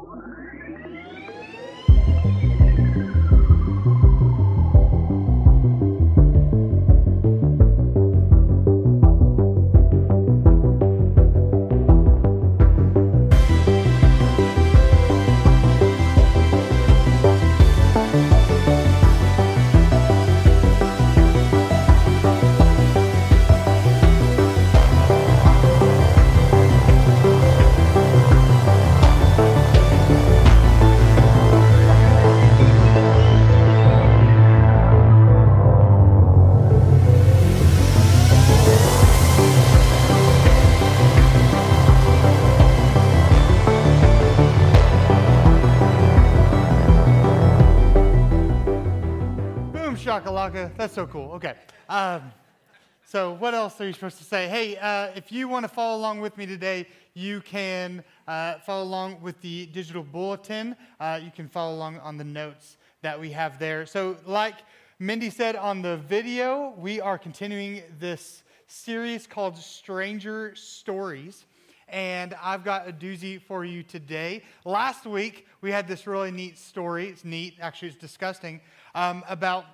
shakalaka. That's so cool. Okay. Um, so, what else are you supposed to say? Hey, uh, if you want to follow along with me today, you can uh, follow along with the digital bulletin. Uh, you can follow along on the notes that we have there. So, like Mindy said on the video, we are continuing this series called Stranger Stories. And I've got a doozy for you today. Last week, we had this really neat story. It's neat, actually, it's disgusting, um, about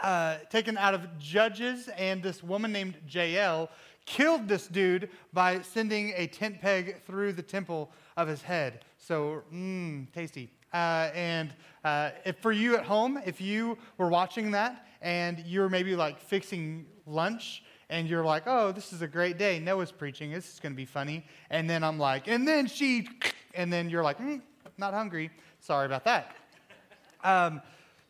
uh, taken out of Judges, and this woman named Jael killed this dude by sending a tent peg through the temple of his head. So, mmm, tasty. Uh, and uh, if for you at home, if you were watching that and you're maybe like fixing lunch and you're like, oh, this is a great day. Noah's preaching. This is going to be funny. And then I'm like, and then she, and then you're like, mm, not hungry. Sorry about that. Um,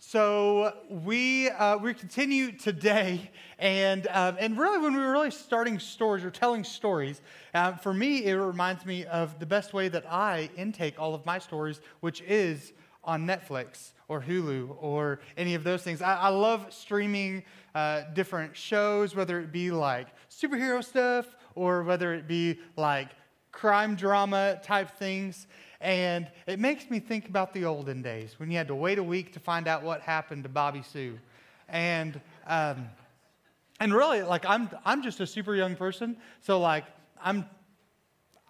so we uh, we continue today, and um, and really when we were really starting stories or telling stories, uh, for me it reminds me of the best way that I intake all of my stories, which is on Netflix or Hulu or any of those things. I, I love streaming uh, different shows, whether it be like superhero stuff or whether it be like crime drama type things. And it makes me think about the olden days when you had to wait a week to find out what happened to Bobby Sue. And, um, and really, like, I'm, I'm just a super young person. So, like, I'm,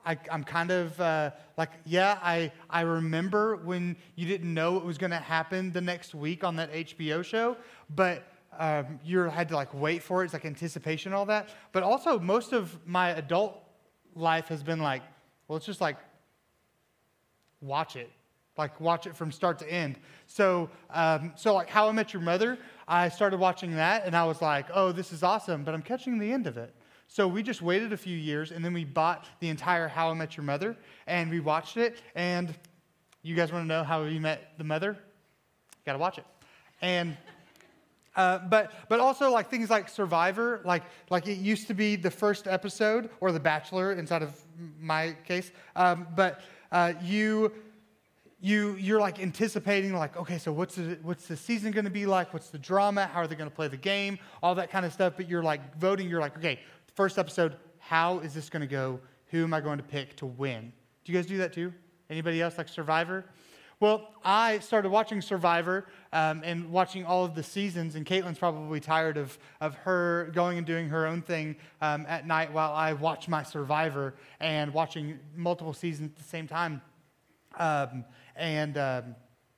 I, am kind of uh, like, yeah, I, I remember when you didn't know what was going to happen the next week on that HBO show, but um, you had to like wait for it. It's like anticipation, all that. But also, most of my adult life has been like, well, it's just like watch it. Like watch it from start to end. So um, so like how i met your mother i started watching that and i was like oh this is awesome but i'm catching the end of it. So we just waited a few years and then we bought the entire how i met your mother and we watched it and you guys want to know how we met the mother? Got to watch it. And uh, but but also like things like Survivor, like like it used to be the first episode or The Bachelor inside of my case. Um, but uh, you, you, you're like anticipating, like, okay, so what's the, what's the season going to be like? What's the drama? How are they going to play the game? All that kind of stuff. But you're like voting, you're like, okay, first episode, how is this going to go? Who am I going to pick to win? Do you guys do that too? Anybody else like Survivor? Well, I started watching Survivor um, and watching all of the seasons, and Caitlin's probably tired of, of her going and doing her own thing um, at night while I watch my Survivor and watching multiple seasons at the same time. Um, and um,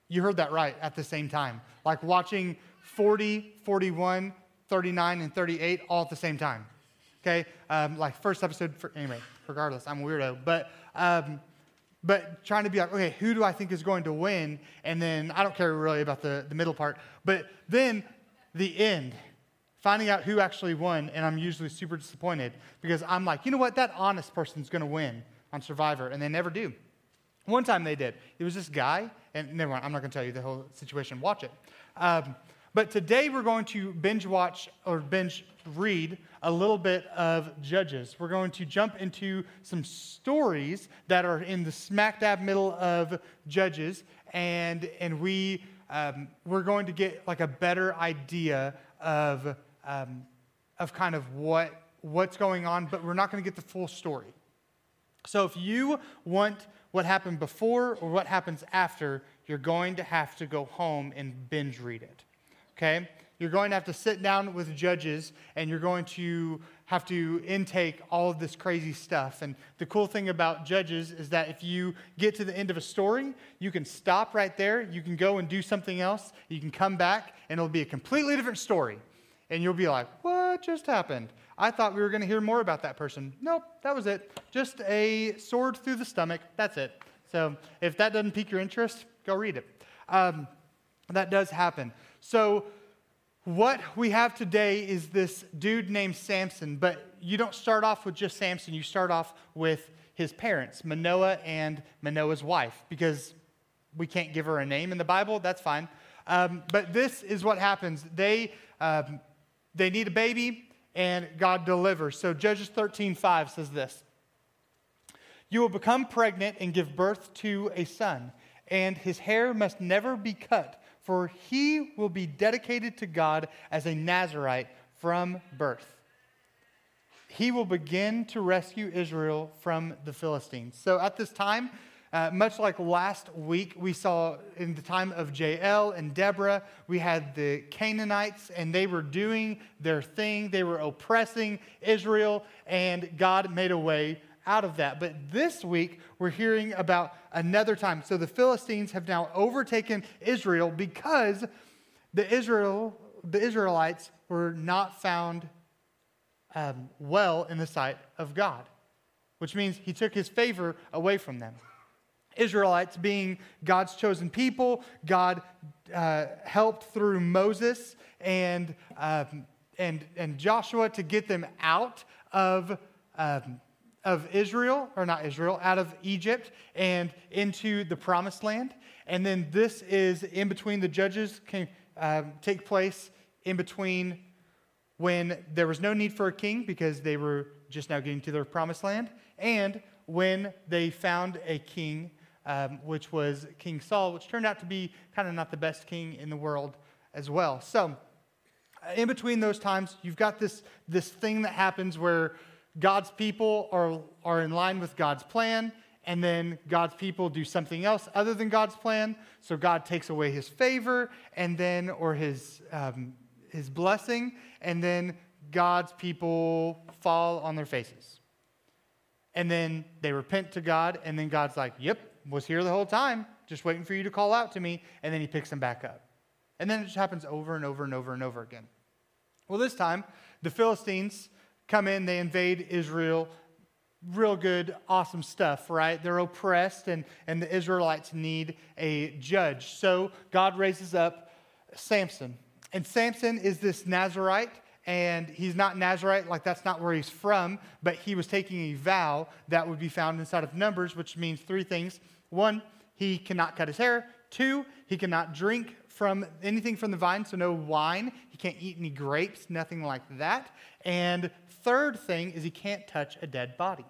you heard that right, at the same time. Like watching 40, 41, 39, and 38 all at the same time. Okay? Um, like first episode, for, anyway, regardless, I'm a weirdo. But um, but trying to be like, okay, who do I think is going to win? And then I don't care really about the, the middle part, but then the end, finding out who actually won, and I'm usually super disappointed because I'm like, you know what, that honest person's going to win on Survivor, and they never do. One time they did. It was this guy, and never mind, I'm not going to tell you the whole situation. Watch it. Um, but today we're going to binge watch or binge read a little bit of Judges. We're going to jump into some stories that are in the smack dab middle of Judges, and, and we, um, we're going to get like a better idea of, um, of kind of what, what's going on, but we're not going to get the full story. So if you want what happened before or what happens after, you're going to have to go home and binge read it. Okay? you're going to have to sit down with judges and you're going to have to intake all of this crazy stuff. And the cool thing about judges is that if you get to the end of a story, you can stop right there, you can go and do something else, you can come back, and it'll be a completely different story. And you'll be like, what just happened? I thought we were going to hear more about that person. Nope, that was it. Just a sword through the stomach. That's it. So if that doesn't pique your interest, go read it. Um, that does happen. So what we have today is this dude named Samson, but you don't start off with just Samson. You start off with his parents, Manoah and Manoah's wife, because we can't give her a name in the Bible. That's fine. Um, but this is what happens. They, um, they need a baby, and God delivers. So Judges 13 5 says this You will become pregnant and give birth to a son, and his hair must never be cut for he will be dedicated to God as a Nazarite from birth. He will begin to rescue Israel from the Philistines. So at this time, uh, much like last week, we saw in the time of Jael and Deborah, we had the Canaanites, and they were doing their thing. They were oppressing Israel, and God made a way out of that. But this week, we're hearing about another time. So the Philistines have now overtaken Israel because the, Israel, the Israelites were not found um, well in the sight of God, which means he took his favor away from them. Israelites being God's chosen people, God uh, helped through Moses and, um, and, and Joshua to get them out of um, of Israel, or not Israel, out of Egypt and into the promised land. And then this is in between the judges can um, take place in between when there was no need for a king because they were just now getting to their promised land, and when they found a king, um, which was King Saul, which turned out to be kind of not the best king in the world as well. So, in between those times, you've got this, this thing that happens where God's people are, are in line with God's plan, and then God's people do something else other than God's plan. So God takes away his favor, and then, or his, um, his blessing, and then God's people fall on their faces. And then they repent to God, and then God's like, Yep, was here the whole time, just waiting for you to call out to me. And then he picks them back up. And then it just happens over and over and over and over again. Well, this time, the Philistines come in, they invade Israel. Real good, awesome stuff, right? They're oppressed, and, and the Israelites need a judge. So God raises up Samson. And Samson is this Nazarite, and he's not Nazarite, like that's not where he's from, but he was taking a vow that would be found inside of Numbers, which means three things. One, he cannot cut his hair. Two, he cannot drink from anything from the vine, so no wine. He can't eat any grapes, nothing like that. And third thing is he can't touch a dead body.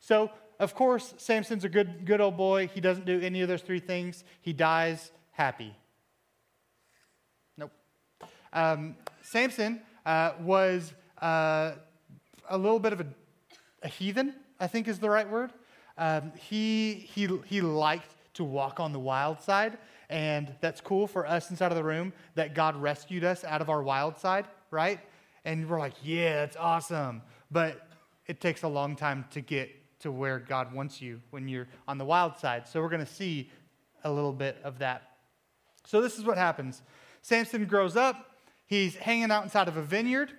So, of course, Samson's a good, good old boy. He doesn't do any of those three things. He dies happy. Nope. Um, Samson uh, was uh, a little bit of a, a, heathen, I think is the right word. Um, he, he, he liked to walk on the wild side, and that's cool for us inside of the room that God rescued us out of our wild side, right? and we're like, yeah, that's awesome. But it takes a long time to get to where God wants you when you're on the wild side. So we're going to see a little bit of that. So this is what happens Samson grows up, he's hanging out inside of a vineyard,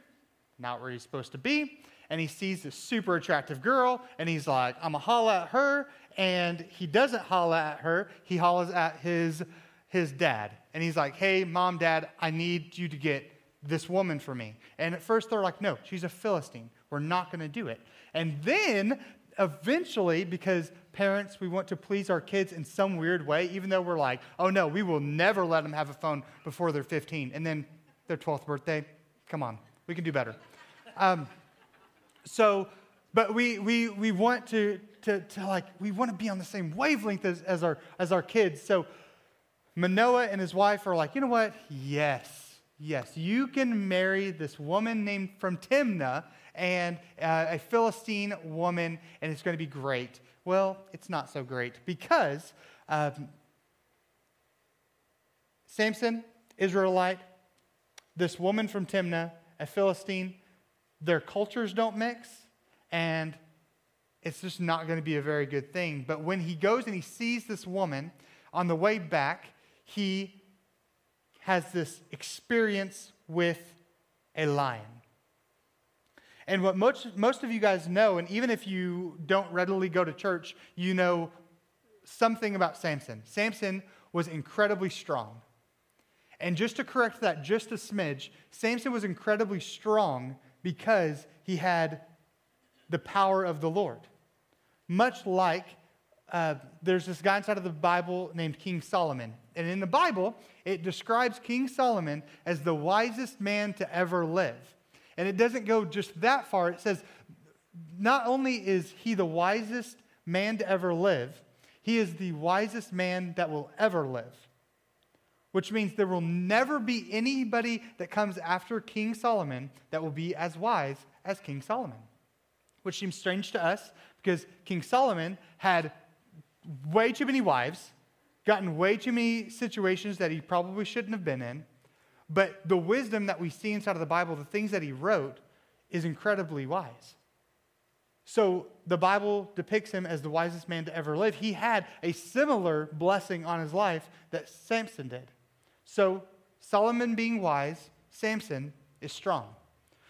not where he's supposed to be. And he sees this super attractive girl, and he's like, I'm gonna holla at her. And he doesn't holla at her, he hollers at his, his dad. And he's like, Hey, mom, dad, I need you to get this woman for me. And at first they're like, no, she's a Philistine. We're not going to do it. And then eventually, because parents, we want to please our kids in some weird way, even though we're like, oh no, we will never let them have a phone before they're 15. And then their 12th birthday, come on, we can do better. Um, so, but we, we, we want to, to, to like, we want to be on the same wavelength as, as, our, as our kids. So Manoah and his wife are like, you know what? Yes Yes, you can marry this woman named from Timnah and uh, a Philistine woman, and it's going to be great. Well, it's not so great because um, Samson, Israelite, this woman from Timnah, a Philistine, their cultures don't mix, and it's just not going to be a very good thing. But when he goes and he sees this woman on the way back, he has this experience with a lion. And what most, most of you guys know, and even if you don't readily go to church, you know something about Samson. Samson was incredibly strong. And just to correct that just a smidge, Samson was incredibly strong because he had the power of the Lord. Much like uh, there's this guy inside of the Bible named King Solomon. And in the Bible, it describes King Solomon as the wisest man to ever live. And it doesn't go just that far. It says, not only is he the wisest man to ever live, he is the wisest man that will ever live. Which means there will never be anybody that comes after King Solomon that will be as wise as King Solomon. Which seems strange to us because King Solomon had way too many wives, gotten way too many situations that he probably shouldn't have been in. But the wisdom that we see inside of the Bible, the things that he wrote, is incredibly wise. So the Bible depicts him as the wisest man to ever live. He had a similar blessing on his life that Samson did. So Solomon being wise, Samson is strong.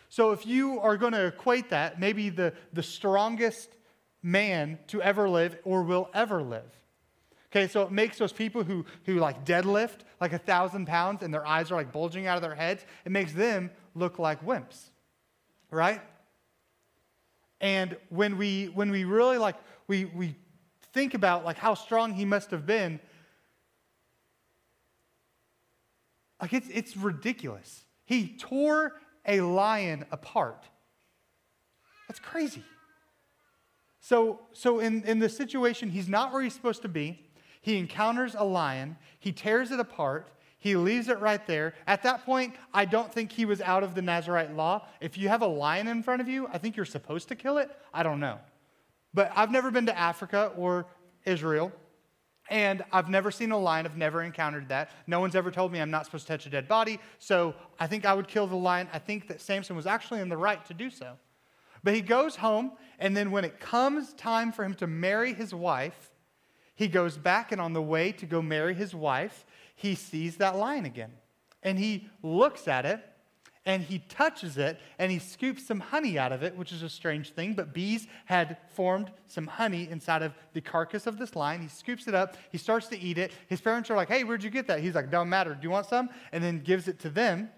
So if you are going to equate that, maybe the, the strongest man to ever live or will ever live. Okay, so it makes those people who, who like deadlift like a thousand pounds and their eyes are like bulging out of their heads, it makes them look like wimps, right? And when we when we really like we we think about like how strong he must have been, like it's it's ridiculous. He tore a lion apart. That's crazy. So, so in, in the situation, he's not where he's supposed to be. He encounters a lion, he tears it apart, he leaves it right there. At that point, I don't think he was out of the Nazarite law. If you have a lion in front of you, I think you're supposed to kill it. I don't know. But I've never been to Africa or Israel, and I've never seen a lion. I've never encountered that. No one's ever told me I'm not supposed to touch a dead body, so I think I would kill the lion. I think that Samson was actually in the right to do so. But he goes home, and then when it comes time for him to marry his wife, he goes back, and on the way to go marry his wife, he sees that lion again. And he looks at it and he touches it and he scoops some honey out of it, which is a strange thing, but bees had formed some honey inside of the carcass of this lion. He scoops it up, he starts to eat it. His parents are like, hey, where'd you get that? He's like, don't matter. Do you want some? And then gives it to them.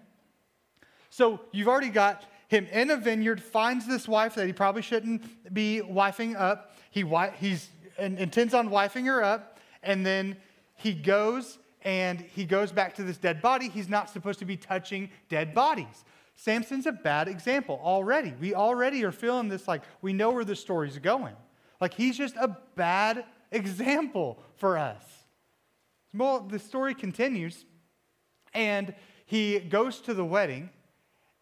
So you've already got him in a vineyard, finds this wife that he probably shouldn't be wifing up. He he's, intends on wifing her up, and then he goes and he goes back to this dead body. He's not supposed to be touching dead bodies. Samson's a bad example already. We already are feeling this like we know where the story's going. Like he's just a bad example for us. Well, the story continues, and he goes to the wedding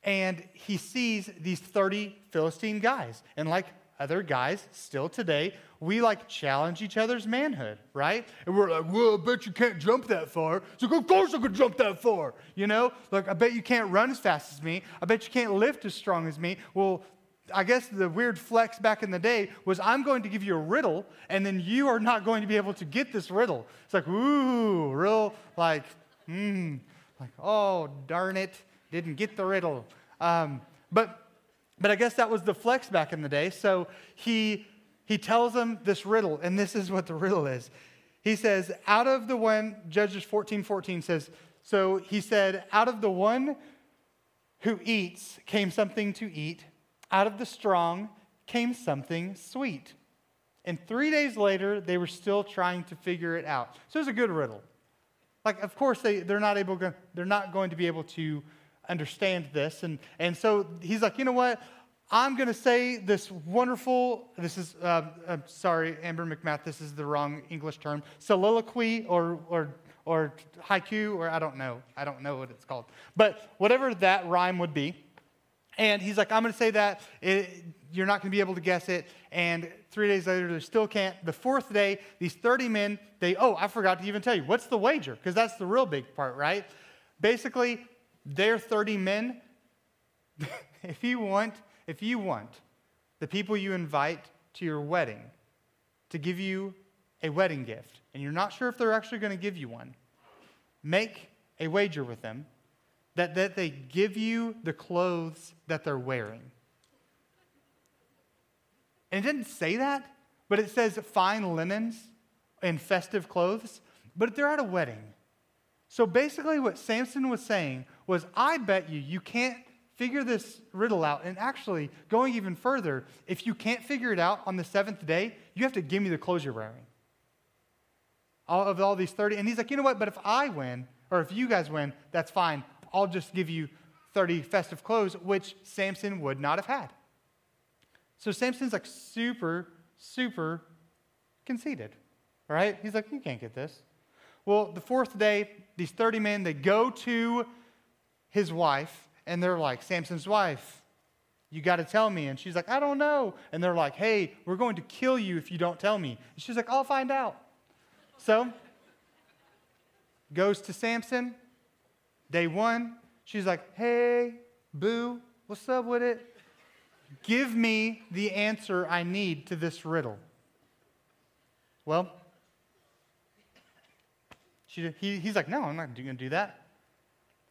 and he sees these 30 Philistine guys. And like other guys still today, we like challenge each other's manhood, right? And we're like, well, I bet you can't jump that far. So of course I could jump that far. You know, like I bet you can't run as fast as me. I bet you can't lift as strong as me. Well, I guess the weird flex back in the day was I'm going to give you a riddle, and then you are not going to be able to get this riddle. It's like, ooh, real like, hmm, like, oh, darn it, didn't get the riddle. Um, but but I guess that was the flex back in the day. So he, he tells them this riddle, and this is what the riddle is. He says, out of the one, Judges 14 14 says, so he said, out of the one who eats came something to eat, out of the strong came something sweet. And three days later, they were still trying to figure it out. So it's a good riddle. Like, of course, they, they're, not able, they're not going to be able to understand this. And, and so he's like, you know what? I'm going to say this wonderful, this is, uh, I'm sorry, Amber McMath, this is the wrong English term, soliloquy or, or, or haiku, or I don't know. I don't know what it's called. But whatever that rhyme would be. And he's like, I'm going to say that. It, you're not going to be able to guess it. And three days later, they still can't. The fourth day, these 30 men, they, oh, I forgot to even tell you, what's the wager? Because that's the real big part, right? Basically, Their 30 men, if you want, if you want the people you invite to your wedding to give you a wedding gift, and you're not sure if they're actually going to give you one, make a wager with them that, that they give you the clothes that they're wearing. And it didn't say that, but it says fine linens and festive clothes, but they're at a wedding. So basically, what Samson was saying was, I bet you you can't figure this riddle out. And actually, going even further, if you can't figure it out on the seventh day, you have to give me the clothes you're wearing. All of all these 30. And he's like, you know what? But if I win, or if you guys win, that's fine. I'll just give you 30 festive clothes, which Samson would not have had. So Samson's like super, super conceited, right? He's like, you can't get this. Well, the fourth day, these 30 men, they go to his wife, and they're like, Samson's wife, you got to tell me. And she's like, I don't know. And they're like, hey, we're going to kill you if you don't tell me. And she's like, I'll find out. So, goes to Samson, day one. She's like, hey, boo, what's up with it? Give me the answer I need to this riddle. Well, she, he, he's like, No, I'm not going to do that.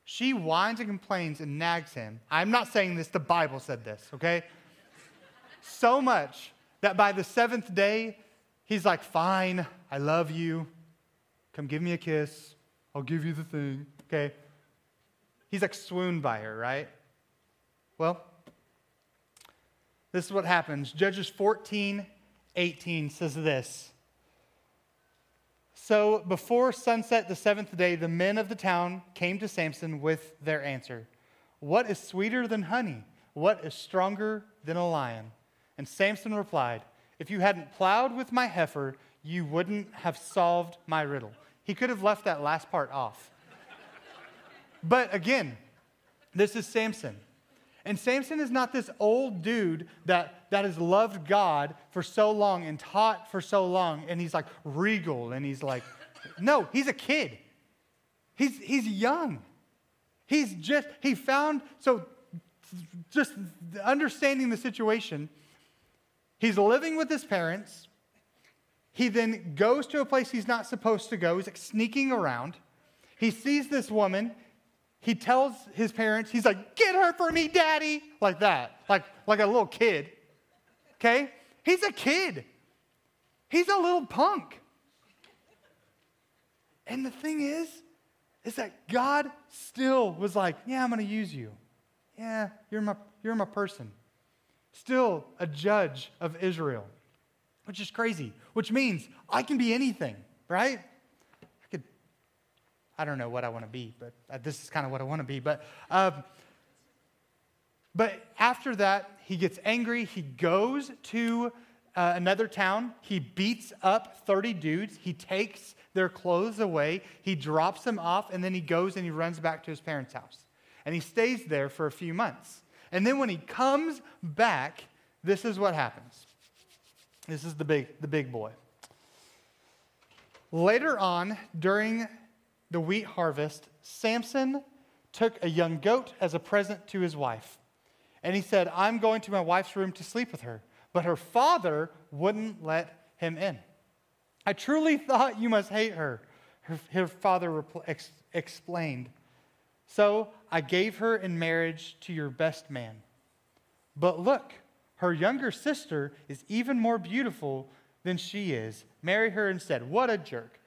She whines and complains and nags him. I'm not saying this, the Bible said this, okay? so much that by the seventh day, he's like, Fine, I love you. Come give me a kiss. I'll give you the thing, okay? He's like swooned by her, right? Well, this is what happens. Judges 14, 18 says this. So before sunset the seventh day, the men of the town came to Samson with their answer What is sweeter than honey? What is stronger than a lion? And Samson replied, If you hadn't plowed with my heifer, you wouldn't have solved my riddle. He could have left that last part off. but again, this is Samson. And Samson is not this old dude that, that has loved God for so long and taught for so long, and he's like regal and he's like, no, he's a kid. He's, he's young. He's just, he found, so just understanding the situation, he's living with his parents. He then goes to a place he's not supposed to go. He's like sneaking around. He sees this woman he tells his parents, he's like, get her for me, daddy, like that, like, like a little kid. Okay? He's a kid. He's a little punk. And the thing is, is that God still was like, yeah, I'm going to use you. Yeah, you're my, you're my person. Still a judge of Israel, which is crazy, which means I can be anything, right? I don't know what I want to be, but uh, this is kind of what I want to be. But, um, but after that, he gets angry. He goes to uh, another town. He beats up 30 dudes. He takes their clothes away. He drops them off, and then he goes and he runs back to his parents' house. And he stays there for a few months. And then when he comes back, this is what happens. This is the big, the big boy. Later on, during the wheat harvest, Samson took a young goat as a present to his wife. And he said, I'm going to my wife's room to sleep with her. But her father wouldn't let him in. I truly thought you must hate her, her, her father ex- explained. So I gave her in marriage to your best man. But look, her younger sister is even more beautiful than she is. Marry her instead. What a jerk.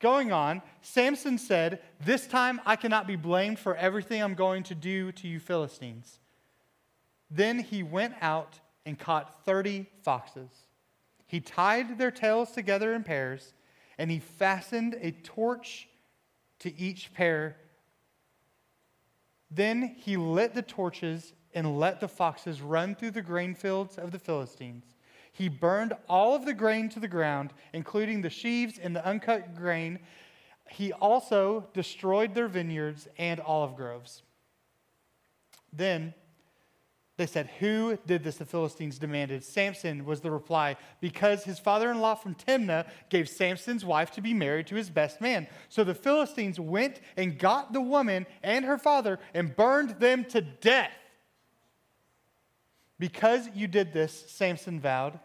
Going on, Samson said, This time I cannot be blamed for everything I'm going to do to you Philistines. Then he went out and caught 30 foxes. He tied their tails together in pairs, and he fastened a torch to each pair. Then he lit the torches and let the foxes run through the grain fields of the Philistines. He burned all of the grain to the ground, including the sheaves and the uncut grain. He also destroyed their vineyards and olive groves. Then They said, Who did this? The Philistines demanded. Samson was the reply, because his father in law from Timnah gave Samson's wife to be married to his best man. So the Philistines went and got the woman and her father and burned them to death. Because you did this, Samson vowed,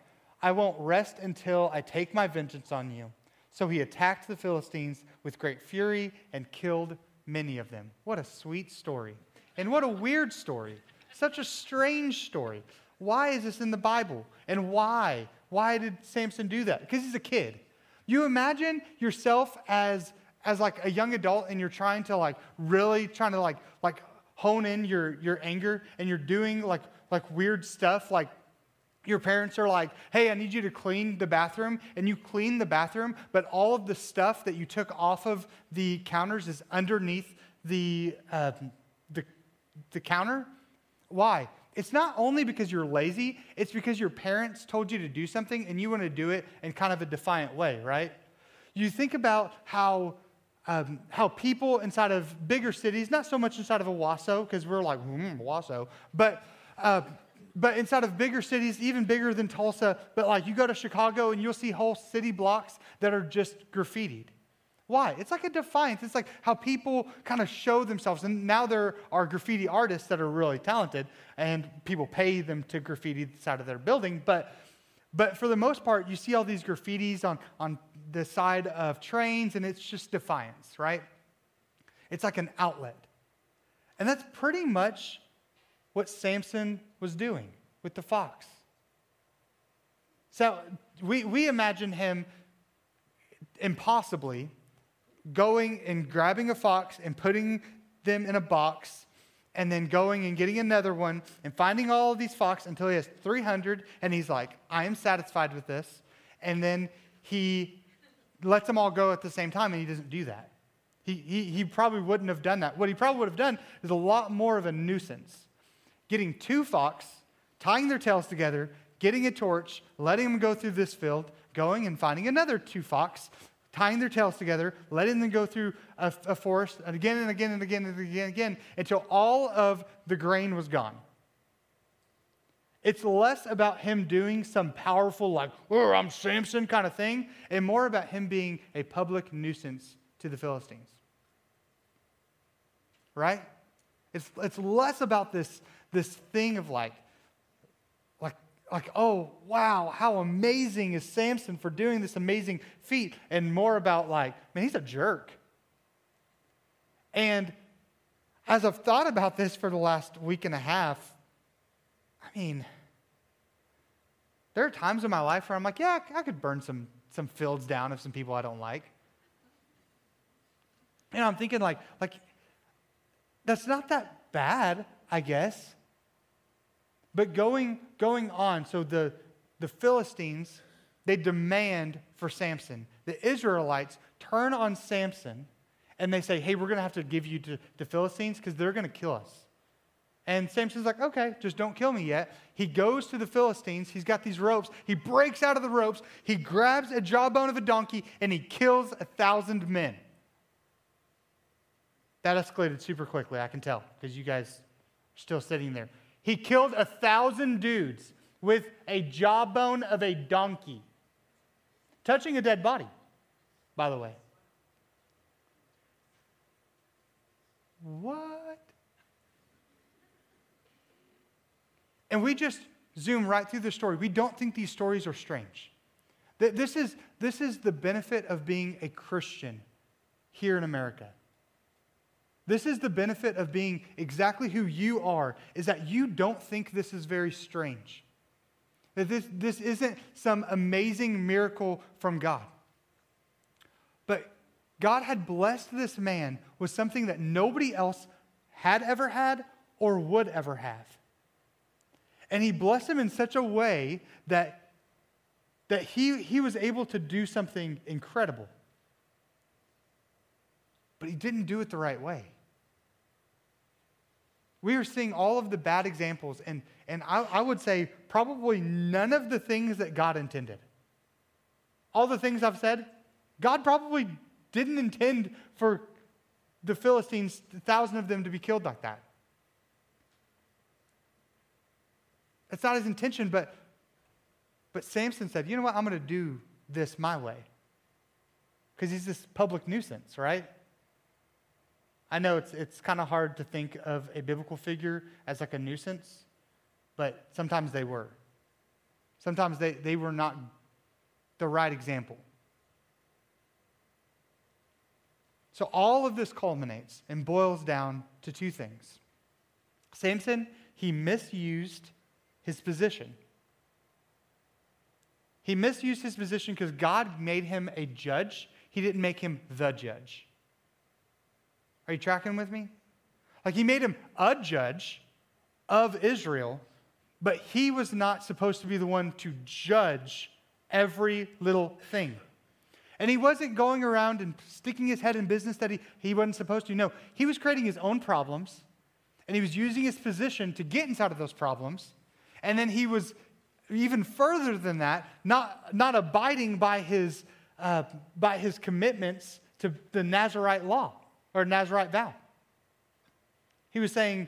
I won't rest until I take my vengeance on you. So he attacked the Philistines with great fury and killed many of them. What a sweet story. And what a weird story. Such a strange story. Why is this in the Bible? And why? Why did Samson do that? Because he's a kid. You imagine yourself as as like a young adult and you're trying to like really trying to like like hone in your your anger and you're doing like like weird stuff like your parents are like, hey, I need you to clean the bathroom, and you clean the bathroom, but all of the stuff that you took off of the counters is underneath the, uh, the, the counter. Why? It's not only because you're lazy, it's because your parents told you to do something and you want to do it in kind of a defiant way, right? You think about how, um, how people inside of bigger cities, not so much inside of Owasso, because we're like, hmm, Owasso, but uh, but inside of bigger cities, even bigger than Tulsa, but like you go to Chicago and you'll see whole city blocks that are just graffitied. Why? It's like a defiance. It's like how people kind of show themselves. And now there are graffiti artists that are really talented, and people pay them to graffiti the side of their building. But, but for the most part, you see all these graffitis on, on the side of trains, and it's just defiance, right? It's like an outlet. And that's pretty much what Samson was doing with the fox. So we, we imagine him impossibly going and grabbing a fox and putting them in a box and then going and getting another one and finding all of these foxes until he has 300 and he's like i am satisfied with this. And then he lets them all go at the same time and he doesn't do that. He, he, he probably wouldn't have done that. What he probably would have done is a lot more of a nuisance getting two fox, tying their tails together, getting a torch, letting them go through this field, going and finding another two fox, tying their tails together, letting them go through a, a forest and again and again and again and again and again until all of the grain was gone. It's less about him doing some powerful, like, oh, I'm Samson kind of thing, and more about him being a public nuisance to the Philistines. Right? It's, it's less about this, this thing of like, like, like, oh, wow, how amazing is Samson for doing this amazing feat, and more about like, man, he's a jerk. And as I've thought about this for the last week and a half, I mean, there are times in my life where I'm like, yeah, I could burn some, some fields down of some people I don't like. And I'm thinking, like, like, that's not that bad, I guess. But going, going on, so the, the Philistines, they demand for Samson. The Israelites turn on Samson and they say, hey, we're going to have to give you to the Philistines because they're going to kill us. And Samson's like, okay, just don't kill me yet. He goes to the Philistines. He's got these ropes. He breaks out of the ropes. He grabs a jawbone of a donkey and he kills a thousand men. That escalated super quickly, I can tell, because you guys are still sitting there. He killed a thousand dudes with a jawbone of a donkey, touching a dead body, by the way. What? And we just zoom right through the story. We don't think these stories are strange. This is, this is the benefit of being a Christian here in America. This is the benefit of being exactly who you are, is that you don't think this is very strange. That this, this isn't some amazing miracle from God. But God had blessed this man with something that nobody else had ever had or would ever have. And he blessed him in such a way that, that he, he was able to do something incredible. But he didn't do it the right way. We are seeing all of the bad examples, and, and I, I would say probably none of the things that God intended. All the things I've said, God probably didn't intend for the Philistines, a thousand of them, to be killed like that. That's not his intention, but, but Samson said, you know what? I'm going to do this my way. Because he's this public nuisance, right? I know it's, it's kind of hard to think of a biblical figure as like a nuisance, but sometimes they were. Sometimes they, they were not the right example. So all of this culminates and boils down to two things. Samson, he misused his position. He misused his position because God made him a judge. He didn't make him the judge. Are you tracking with me? Like he made him a judge of Israel, but he was not supposed to be the one to judge every little thing. And he wasn't going around and sticking his head in business that he, he wasn't supposed to. No, he was creating his own problems, and he was using his position to get inside of those problems. And then he was even further than that, not, not abiding by his, uh, by his commitments to the Nazarite law or Nazarite vow. He was saying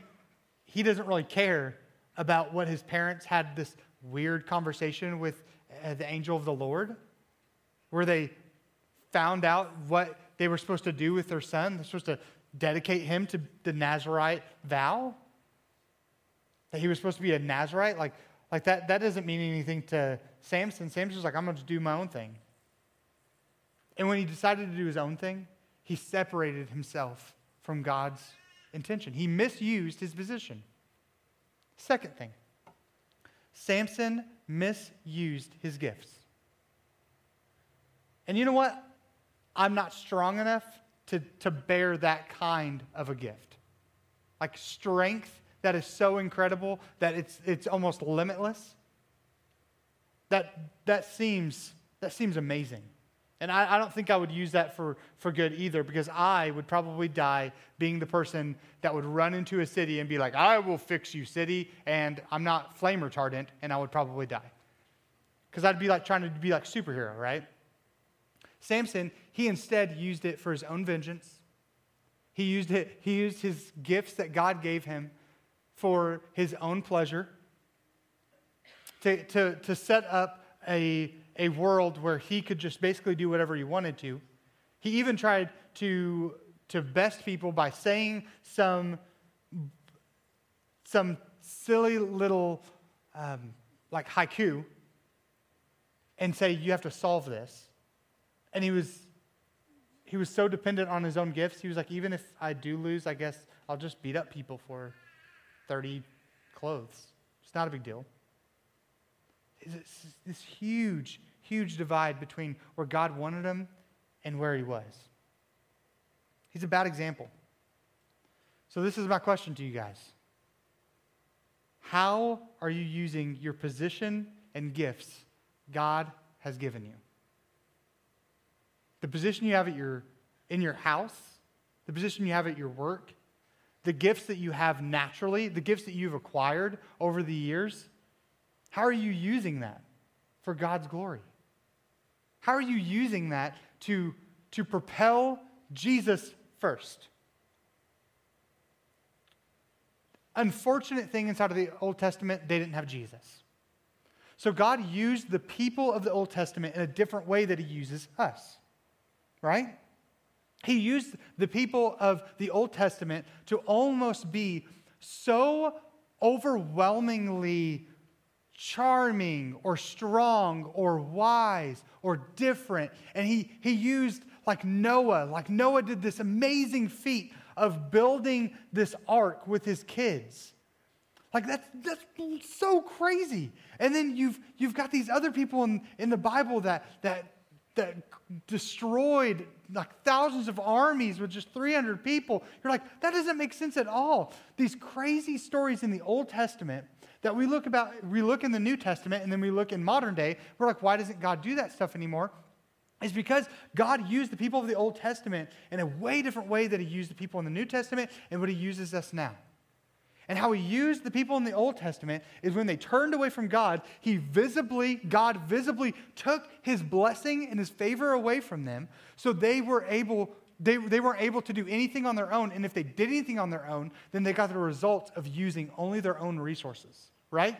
he doesn't really care about what his parents had this weird conversation with uh, the angel of the Lord, where they found out what they were supposed to do with their son. They're supposed to dedicate him to the Nazarite vow. That he was supposed to be a Nazarite. Like, like that, that doesn't mean anything to Samson. Samson's like, I'm going to do my own thing. And when he decided to do his own thing, he separated himself from God's intention. He misused his position. Second thing, Samson misused his gifts. And you know what? I'm not strong enough to, to bear that kind of a gift. Like strength that is so incredible that it's, it's almost limitless. That, that, seems, that seems amazing. And I, I, don't think I would use that for, for good either because I would probably die being the person that would run into a city and be like, I will fix you, city, and I'm not flame retardant, and I would probably die. Because I'd be like trying to be like superhero, right? Samson, he instead used it for his own vengeance. He used it, he used his gifts that God gave him for his own pleasure, to, to, to set up a a world where he could just basically do whatever he wanted to. He even tried to, to best people by saying some, some silly little um, like haiku and say, You have to solve this. And he was, he was so dependent on his own gifts, he was like, Even if I do lose, I guess I'll just beat up people for 30 clothes. It's not a big deal. This huge, huge divide between where God wanted him and where he was. He's a bad example. So, this is my question to you guys How are you using your position and gifts God has given you? The position you have at your, in your house, the position you have at your work, the gifts that you have naturally, the gifts that you've acquired over the years, how are you using that for God's glory? How are you using that to, to propel Jesus first? Unfortunate thing inside of the Old Testament, they didn't have Jesus. So God used the people of the Old Testament in a different way that He uses us, right? He used the people of the Old Testament to almost be so overwhelmingly charming or strong or wise or different. And he, he used like Noah, like Noah did this amazing feat of building this ark with his kids. Like that's, that's so crazy. And then you've, you've got these other people in, in the Bible that, that, that destroyed like thousands of armies with just 300 people. You're like, that doesn't make sense at all. These crazy stories in the Old Testament that we look about, we look in the New Testament and then we look in modern day, we're like, why doesn't God do that stuff anymore? Is because God used the people of the Old Testament in a way different way that He used the people in the New Testament and what He uses us now. And how He used the people in the Old Testament is when they turned away from God, He visibly, God visibly took His blessing and His favor away from them so they were able they, they weren't able to do anything on their own. And if they did anything on their own, then they got the result of using only their own resources right?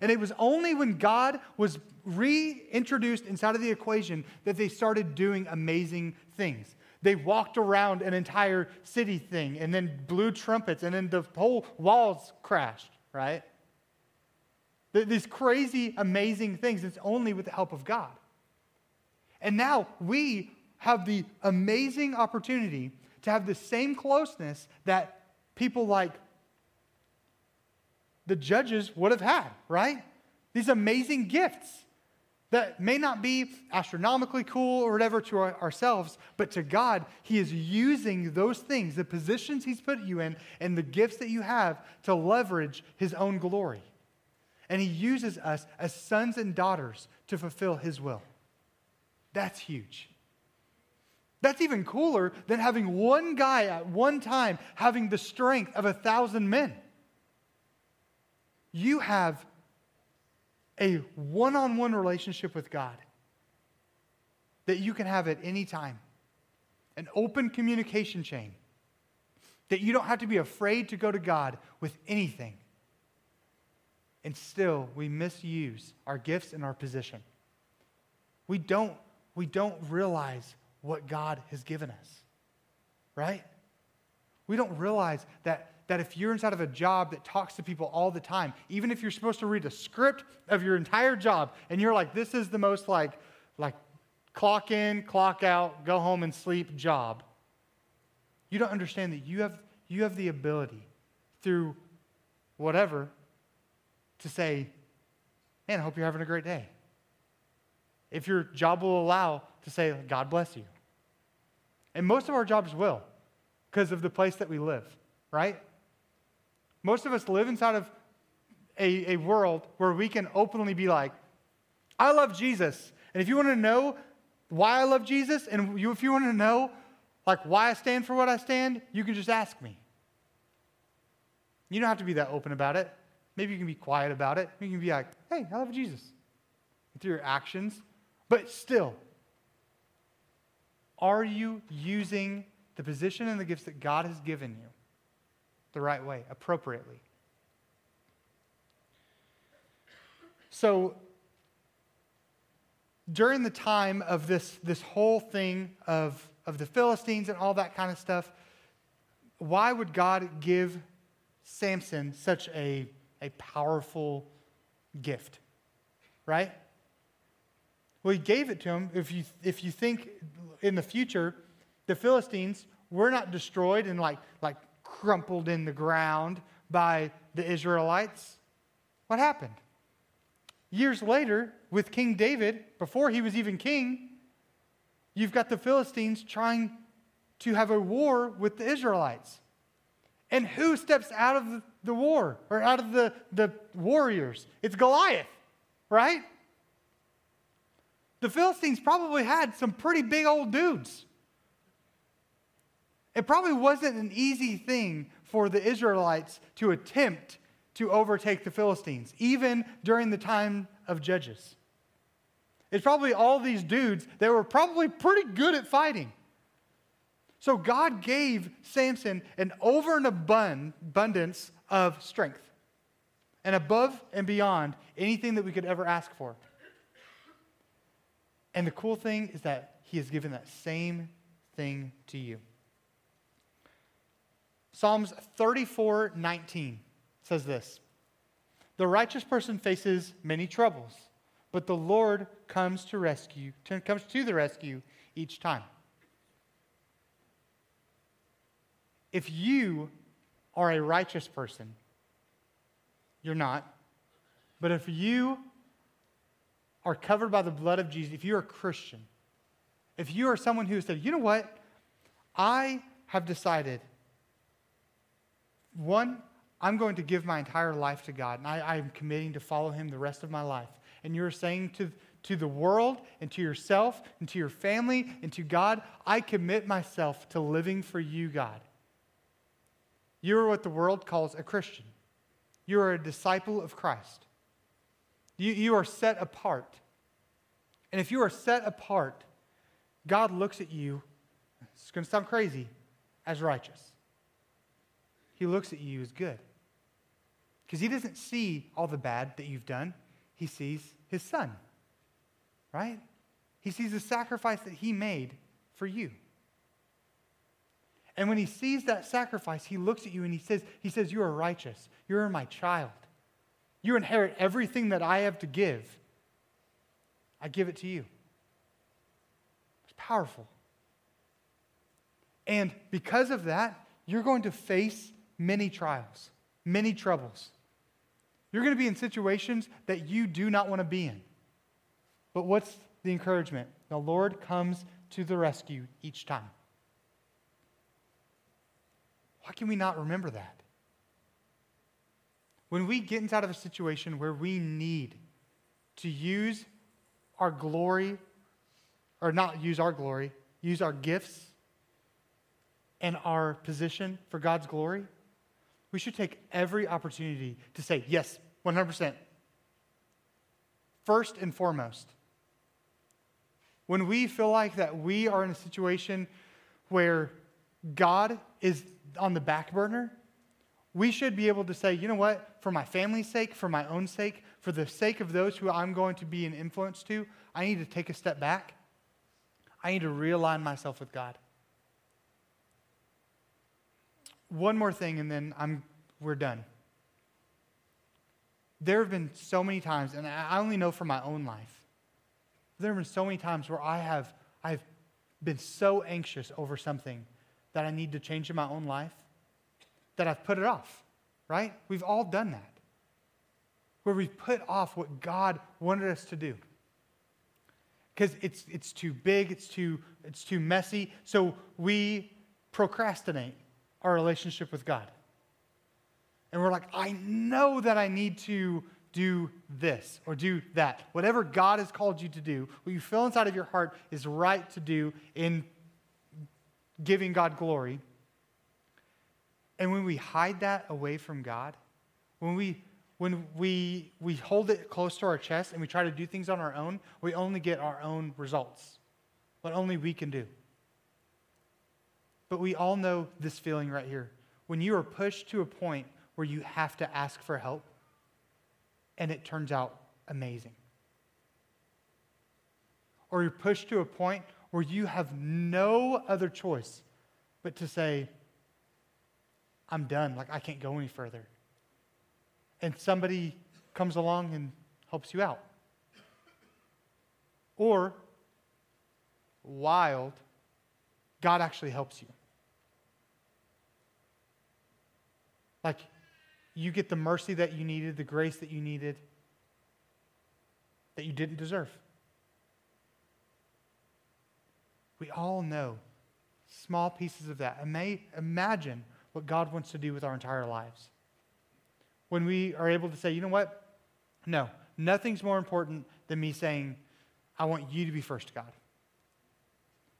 And it was only when God was reintroduced inside of the equation that they started doing amazing things. They walked around an entire city thing and then blew trumpets and then the whole walls crashed, right? These crazy, amazing things. It's only with the help of God. And now we have the amazing opportunity to have the same closeness that people like the judges would have had, right? These amazing gifts that may not be astronomically cool or whatever to our, ourselves, but to God, He is using those things, the positions He's put you in, and the gifts that you have to leverage His own glory. And He uses us as sons and daughters to fulfill His will. That's huge. That's even cooler than having one guy at one time having the strength of a thousand men. You have a one on one relationship with God that you can have at any time, an open communication chain, that you don't have to be afraid to go to God with anything. And still, we misuse our gifts and our position. We don't, we don't realize what God has given us, right? We don't realize that, that if you're inside of a job that talks to people all the time, even if you're supposed to read a script of your entire job, and you're like, this is the most like, like clock in, clock out, go home and sleep job, you don't understand that you have, you have the ability through whatever to say, man, I hope you're having a great day. If your job will allow to say, God bless you. And most of our jobs will because of the place that we live, right? Most of us live inside of a, a world where we can openly be like, I love Jesus. And if you want to know why I love Jesus, and you, if you want to know like why I stand for what I stand, you can just ask me. You don't have to be that open about it. Maybe you can be quiet about it. You can be like, hey, I love Jesus. Through your actions. But still, are you using the position and the gifts that God has given you the right way, appropriately? So, during the time of this, this whole thing of, of the Philistines and all that kind of stuff, why would God give Samson such a, a powerful gift? Right? Well, he gave it to him. If you, if you think in the future, the Philistines were not destroyed and like, like crumpled in the ground by the Israelites. What happened? Years later, with King David, before he was even king, you've got the Philistines trying to have a war with the Israelites. And who steps out of the war or out of the, the warriors? It's Goliath, right? the Philistines probably had some pretty big old dudes. It probably wasn't an easy thing for the Israelites to attempt to overtake the Philistines, even during the time of Judges. It's probably all these dudes that were probably pretty good at fighting. So God gave Samson an over and abundance of strength and above and beyond anything that we could ever ask for. And the cool thing is that he has given that same thing to you. Psalms 34 19 says this The righteous person faces many troubles, but the Lord comes to rescue, comes to the rescue each time. If you are a righteous person, you're not. But if you are covered by the blood of Jesus, if you're a Christian, if you are someone who said, you know what, I have decided, one, I'm going to give my entire life to God, and I, am committing to follow Him the rest of my life. And you're saying to, to the world and to yourself and to your family and to God, I commit myself to living for you, God. You are what the world calls a Christian. You are a disciple of Christ. You, you are set apart. And if you are set apart, God looks at you, it's going to sound crazy, as righteous. He looks at you as good. Because he doesn't see all the bad that you've done, he sees his son, right? He sees the sacrifice that he made for you. And when he sees that sacrifice, he looks at you and he says, he says, You are righteous. You're my child. You inherit everything that I have to give. I give it to you. It's powerful. And because of that, you're going to face many trials, many troubles. You're going to be in situations that you do not want to be in. But what's the encouragement? The Lord comes to the rescue each time. Why can we not remember that? When we get inside of a situation where we need to use our glory, or not use our glory, use our gifts and our position for God's glory, we should take every opportunity to say, yes, 100%. First and foremost. When we feel like that we are in a situation where God is on the back burner, we should be able to say, you know what, for my family's sake, for my own sake, for the sake of those who I'm going to be an influence to, I need to take a step back. I need to realign myself with God. One more thing, and then I'm, we're done. There have been so many times, and I only know from my own life, there have been so many times where I have I've been so anxious over something that I need to change in my own life that I've put it off, right? We've all done that. Where we've put off what God wanted us to do. Because it's, it's too big, it's too, it's too messy. So we procrastinate our relationship with God. And we're like, I know that I need to do this or do that. Whatever God has called you to do, what you feel inside of your heart is right to do in giving God glory. And when we hide that away from God, when we when we we hold it close to our chest and we try to do things on our own, we only get our own results. What only we can do. But we all know this feeling right here. When you are pushed to a point where you have to ask for help and it turns out amazing. Or you're pushed to a point where you have no other choice but to say, I'm done. Like, I can't go any further. And somebody comes along and helps you out. Or, wild, God actually helps you. Like, you get the mercy that you needed, the grace that you needed, that you didn't deserve. We all know small pieces of that. Imagine what God wants to do with our entire lives. When we are able to say, you know what? No, nothing's more important than me saying, I want you to be first, God.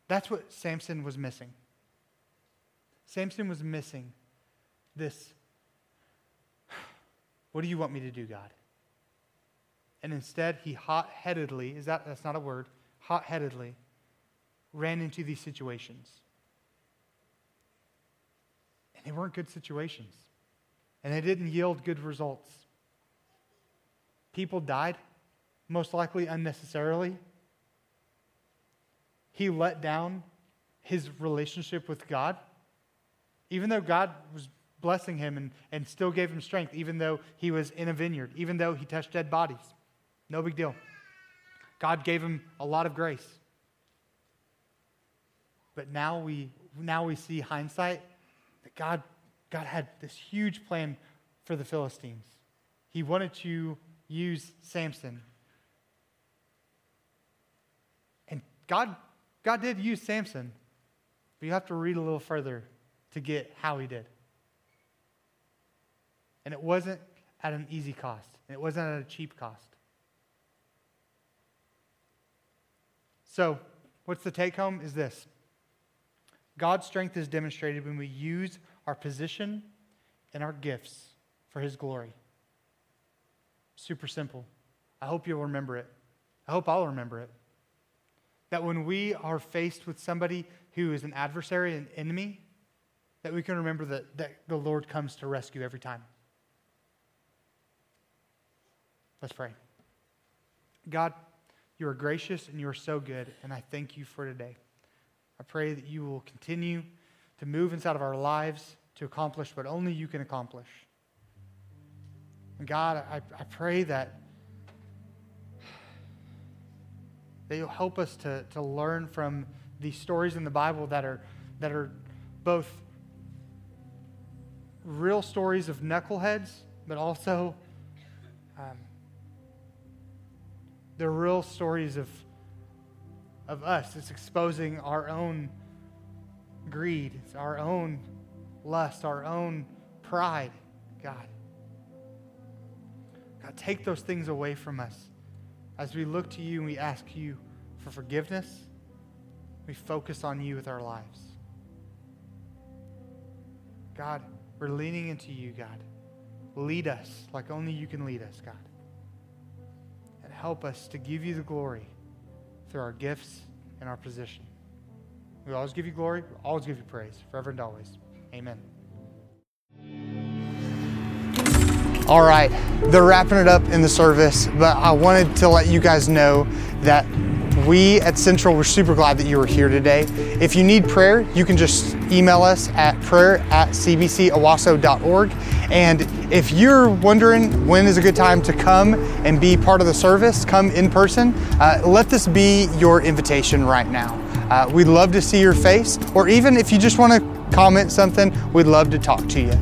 That's what Samson was missing. Samson was missing this. What do you want me to do, God? And instead, he hot headedly, is that, that's not a word, hot headedly ran into these situations. And they weren't good situations. And they didn't yield good results. People died, most likely unnecessarily. He let down his relationship with God, even though God was blessing him and, and still gave him strength, even though he was in a vineyard, even though he touched dead bodies. No big deal. God gave him a lot of grace. But now we, now we see hindsight that God, God had this huge plan for the Philistines. He wanted to use Samson. And God, God did use Samson, but you have to read a little further to get how he did. And it wasn't at an easy cost, and it wasn't at a cheap cost. So, what's the take home is this God's strength is demonstrated when we use our position and our gifts for His glory. Super simple. I hope you'll remember it. I hope I'll remember it. That when we are faced with somebody who is an adversary, an enemy, that we can remember that, that the Lord comes to rescue every time. Let's pray. God, you are gracious and you are so good, and I thank you for today. I pray that you will continue to move inside of our lives to accomplish what only you can accomplish. And God, I, I pray that, that you'll help us to, to learn from these stories in the Bible that are, that are both real stories of knuckleheads, but also um, they're real stories of, of us. It's exposing our own greed, it's our own lust, our own pride, God. God, take those things away from us. As we look to you and we ask you for forgiveness, we focus on you with our lives. God, we're leaning into you, God. Lead us like only you can lead us, God. Help us to give you the glory through our gifts and our position. We always give you glory, we always give you praise, forever and always. Amen. All right, they're wrapping it up in the service, but I wanted to let you guys know that we at Central were super glad that you were here today. If you need prayer, you can just email us at prayer at cbcowasso.org. And if you're wondering when is a good time to come and be part of the service, come in person, uh, let this be your invitation right now. Uh, we'd love to see your face, or even if you just want to comment something, we'd love to talk to you.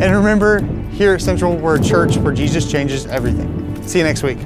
And remember, here at Central, we're a church where Jesus changes everything. See you next week.